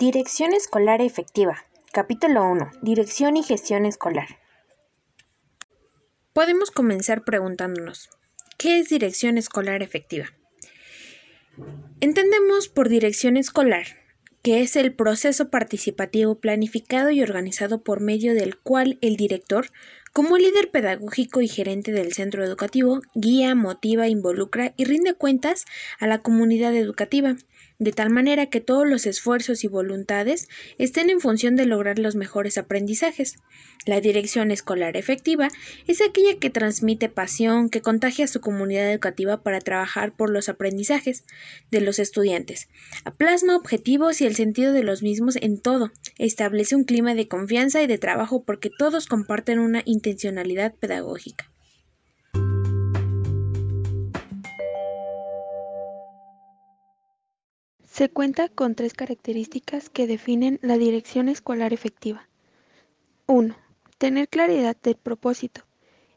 Dirección escolar efectiva. Capítulo 1. Dirección y gestión escolar. Podemos comenzar preguntándonos, ¿qué es dirección escolar efectiva? Entendemos por dirección escolar que es el proceso participativo planificado y organizado por medio del cual el director, como líder pedagógico y gerente del centro educativo, guía, motiva, involucra y rinde cuentas a la comunidad educativa de tal manera que todos los esfuerzos y voluntades estén en función de lograr los mejores aprendizajes. La dirección escolar efectiva es aquella que transmite pasión, que contagia a su comunidad educativa para trabajar por los aprendizajes de los estudiantes, plasma objetivos y el sentido de los mismos en todo, establece un clima de confianza y de trabajo porque todos comparten una intencionalidad pedagógica. Se cuenta con tres características que definen la dirección escolar efectiva. 1. Tener claridad del propósito.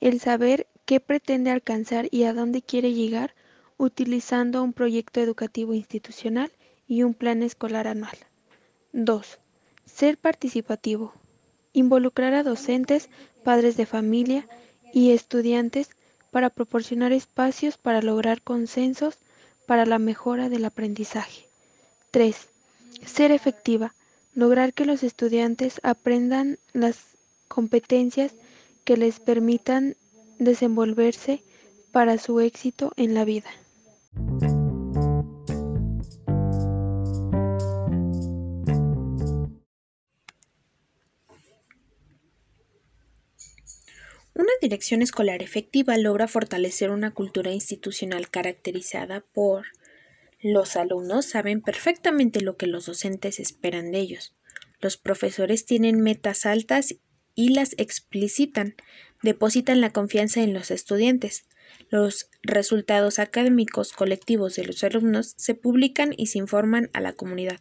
El saber qué pretende alcanzar y a dónde quiere llegar utilizando un proyecto educativo institucional y un plan escolar anual. 2. Ser participativo. Involucrar a docentes, padres de familia y estudiantes para proporcionar espacios para lograr consensos para la mejora del aprendizaje. 3. Ser efectiva. Lograr que los estudiantes aprendan las competencias que les permitan desenvolverse para su éxito en la vida. Una dirección escolar efectiva logra fortalecer una cultura institucional caracterizada por los alumnos saben perfectamente lo que los docentes esperan de ellos. Los profesores tienen metas altas y las explicitan, depositan la confianza en los estudiantes. Los resultados académicos colectivos de los alumnos se publican y se informan a la comunidad.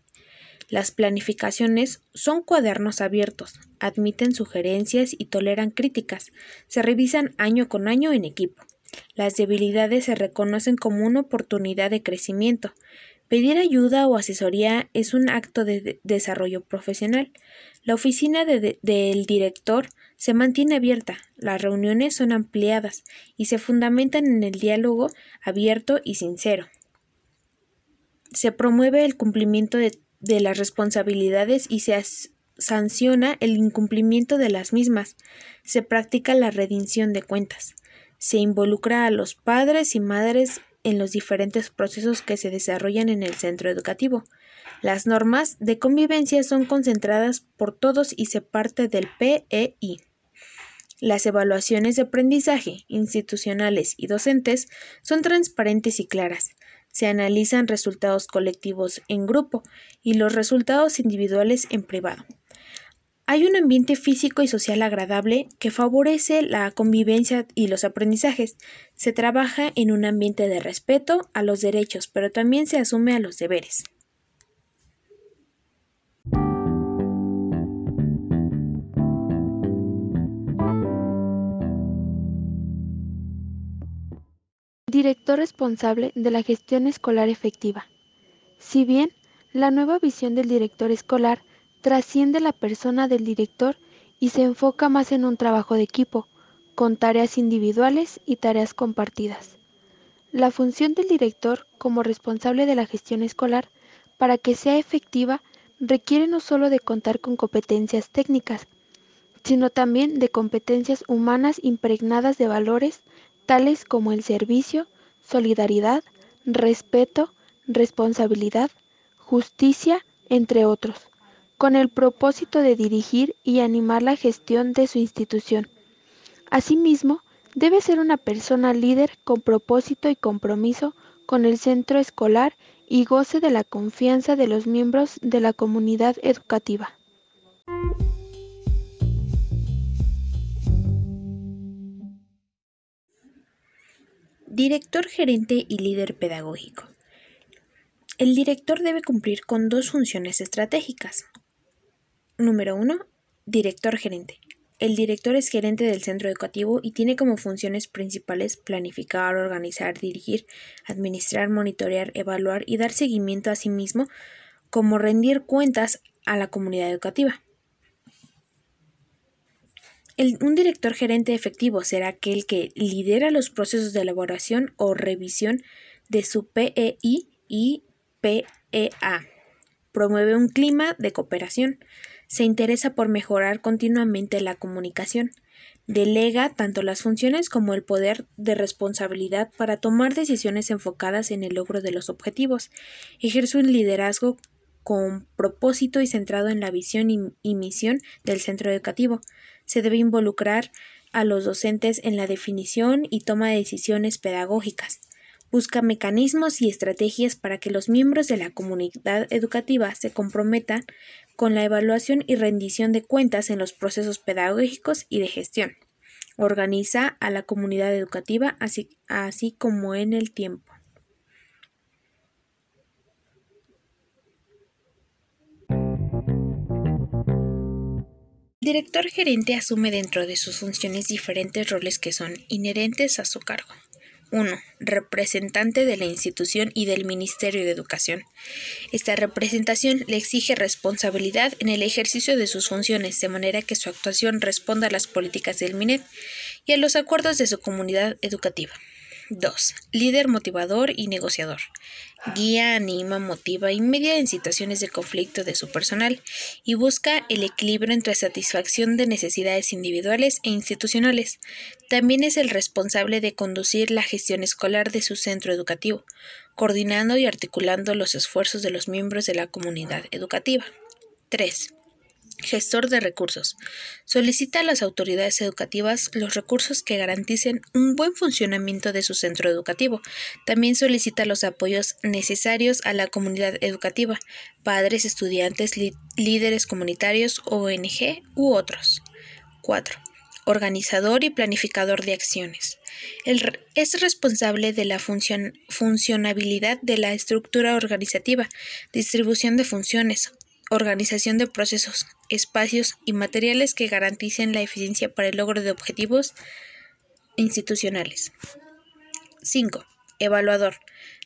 Las planificaciones son cuadernos abiertos, admiten sugerencias y toleran críticas, se revisan año con año en equipo. Las debilidades se reconocen como una oportunidad de crecimiento. Pedir ayuda o asesoría es un acto de desarrollo profesional. La oficina del director se mantiene abierta, las reuniones son ampliadas y se fundamentan en el diálogo abierto y sincero. Se promueve el cumplimiento de, de las responsabilidades y se sanciona el incumplimiento de las mismas. Se practica la redención de cuentas se involucra a los padres y madres en los diferentes procesos que se desarrollan en el centro educativo. Las normas de convivencia son concentradas por todos y se parte del PEI. Las evaluaciones de aprendizaje institucionales y docentes son transparentes y claras. Se analizan resultados colectivos en grupo y los resultados individuales en privado. Hay un ambiente físico y social agradable que favorece la convivencia y los aprendizajes. Se trabaja en un ambiente de respeto a los derechos, pero también se asume a los deberes. Director responsable de la gestión escolar efectiva. Si bien la nueva visión del director escolar trasciende la persona del director y se enfoca más en un trabajo de equipo, con tareas individuales y tareas compartidas. La función del director como responsable de la gestión escolar, para que sea efectiva, requiere no solo de contar con competencias técnicas, sino también de competencias humanas impregnadas de valores tales como el servicio, solidaridad, respeto, responsabilidad, justicia, entre otros con el propósito de dirigir y animar la gestión de su institución. Asimismo, debe ser una persona líder con propósito y compromiso con el centro escolar y goce de la confianza de los miembros de la comunidad educativa. Director, gerente y líder pedagógico. El director debe cumplir con dos funciones estratégicas, Número 1. Director gerente. El director es gerente del centro educativo y tiene como funciones principales planificar, organizar, dirigir, administrar, monitorear, evaluar y dar seguimiento a sí mismo como rendir cuentas a la comunidad educativa. un director gerente efectivo será aquel que lidera los procesos de elaboración o revisión de su PEI y PEA. Promueve un clima de cooperación. Se interesa por mejorar continuamente la comunicación. Delega tanto las funciones como el poder de responsabilidad para tomar decisiones enfocadas en el logro de los objetivos. Ejerce un liderazgo con propósito y centrado en la visión y, misión del centro educativo. Se debe involucrar a los docentes en la definición y toma de decisiones pedagógicas. Busca mecanismos y estrategias para que los miembros de la comunidad educativa se comprometan con la evaluación y rendición de cuentas en los procesos pedagógicos y de gestión. Organiza a la comunidad educativa así, así como en el tiempo. El director gerente asume dentro de sus funciones diferentes roles que son inherentes a su cargo. 1. Representante de la institución y del Ministerio de Educación. Esta representación le exige responsabilidad en el ejercicio de sus funciones, de manera que su actuación responda a las políticas del MINET y a los acuerdos de su comunidad educativa. 2. Líder motivador y negociador. Guía, anima, motiva y media en situaciones de conflicto de su personal y busca el equilibrio entre satisfacción de necesidades individuales e institucionales. También es el responsable de conducir la gestión escolar de su centro educativo, coordinando y articulando los esfuerzos de los miembros de la comunidad educativa. 3. Gestor de recursos. Solicita a las autoridades educativas los recursos que garanticen un buen funcionamiento de su centro educativo. También solicita los apoyos necesarios a la comunidad educativa, padres, estudiantes, líderes comunitarios, ONG u otros. 4 organizador y planificador de acciones. es responsable de la funcionabilidad de la estructura organizativa, distribución de funciones, organización de procesos, espacios y materiales que garanticen la eficiencia para el logro de objetivos institucionales. 5. Evaluador.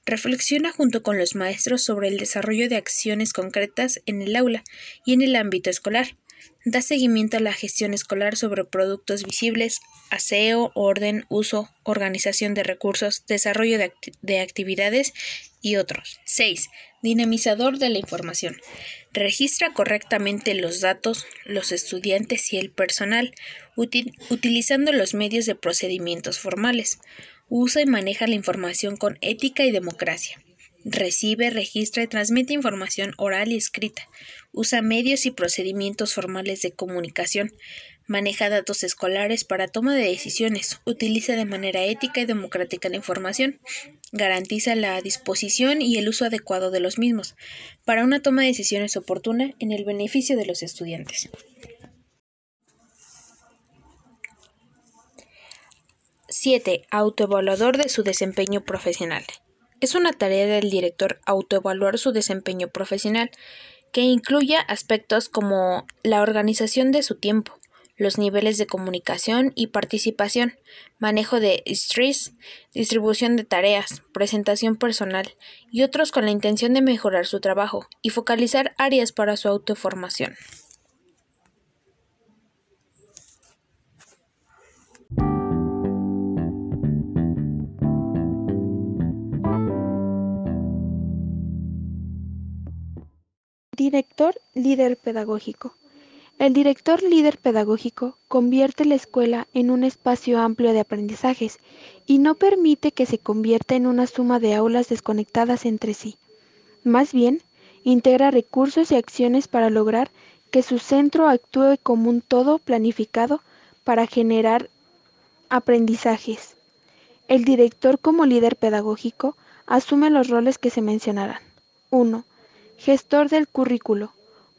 Reflexiona junto con los maestros sobre el desarrollo de acciones concretas en el aula y en el ámbito escolar. Da seguimiento a la gestión escolar sobre productos visibles, aseo, orden, uso, organización de recursos, desarrollo de, actividades y otros. 6. Dinamizador de la información. Registra correctamente los datos, los estudiantes y el personal, utilizando los medios de procedimientos formales. Usa y maneja la información con ética y democracia. Recibe, registra y transmite información oral y escrita. Usa medios y procedimientos formales de comunicación. Maneja datos escolares para toma de decisiones. Utiliza de manera ética y democrática la información. Garantiza la disposición y el uso adecuado de los mismos para una toma de decisiones oportuna en el beneficio de los estudiantes. 7. Autoevaluador de su desempeño profesional. Es una tarea del director autoevaluar su desempeño profesional, que incluya aspectos como la organización de su tiempo, los niveles de comunicación y participación, manejo de estrés, distribución de tareas, presentación personal y otros con la intención de mejorar su trabajo y focalizar áreas para su autoformación. Director líder pedagógico. El director líder pedagógico convierte la escuela en un espacio amplio de aprendizajes y no permite que se convierta en una suma de aulas desconectadas entre sí. Más bien, integra recursos y acciones para lograr que su centro actúe como un todo planificado para generar aprendizajes. El director como líder pedagógico asume los roles que se mencionarán. 1. Gestor del currículo.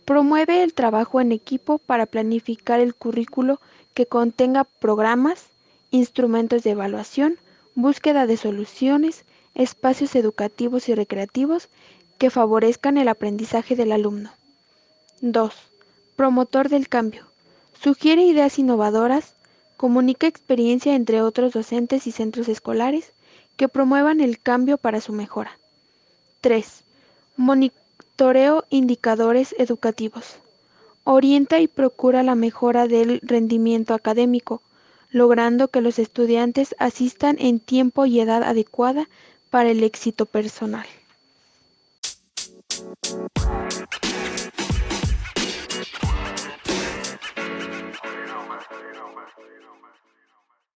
Promueve el trabajo en equipo para planificar el currículo que contenga programas, instrumentos de evaluación, búsqueda de soluciones, espacios educativos y recreativos que favorezcan el aprendizaje del alumno. 2. Promotor del cambio. Sugiere ideas innovadoras, comunica experiencia entre otros docentes y centros escolares que promuevan el cambio para su mejora. 3 Monitoreo indicadores educativos. Orienta y procura la mejora del rendimiento académico, logrando que los estudiantes asistan en tiempo y edad adecuada para el éxito personal.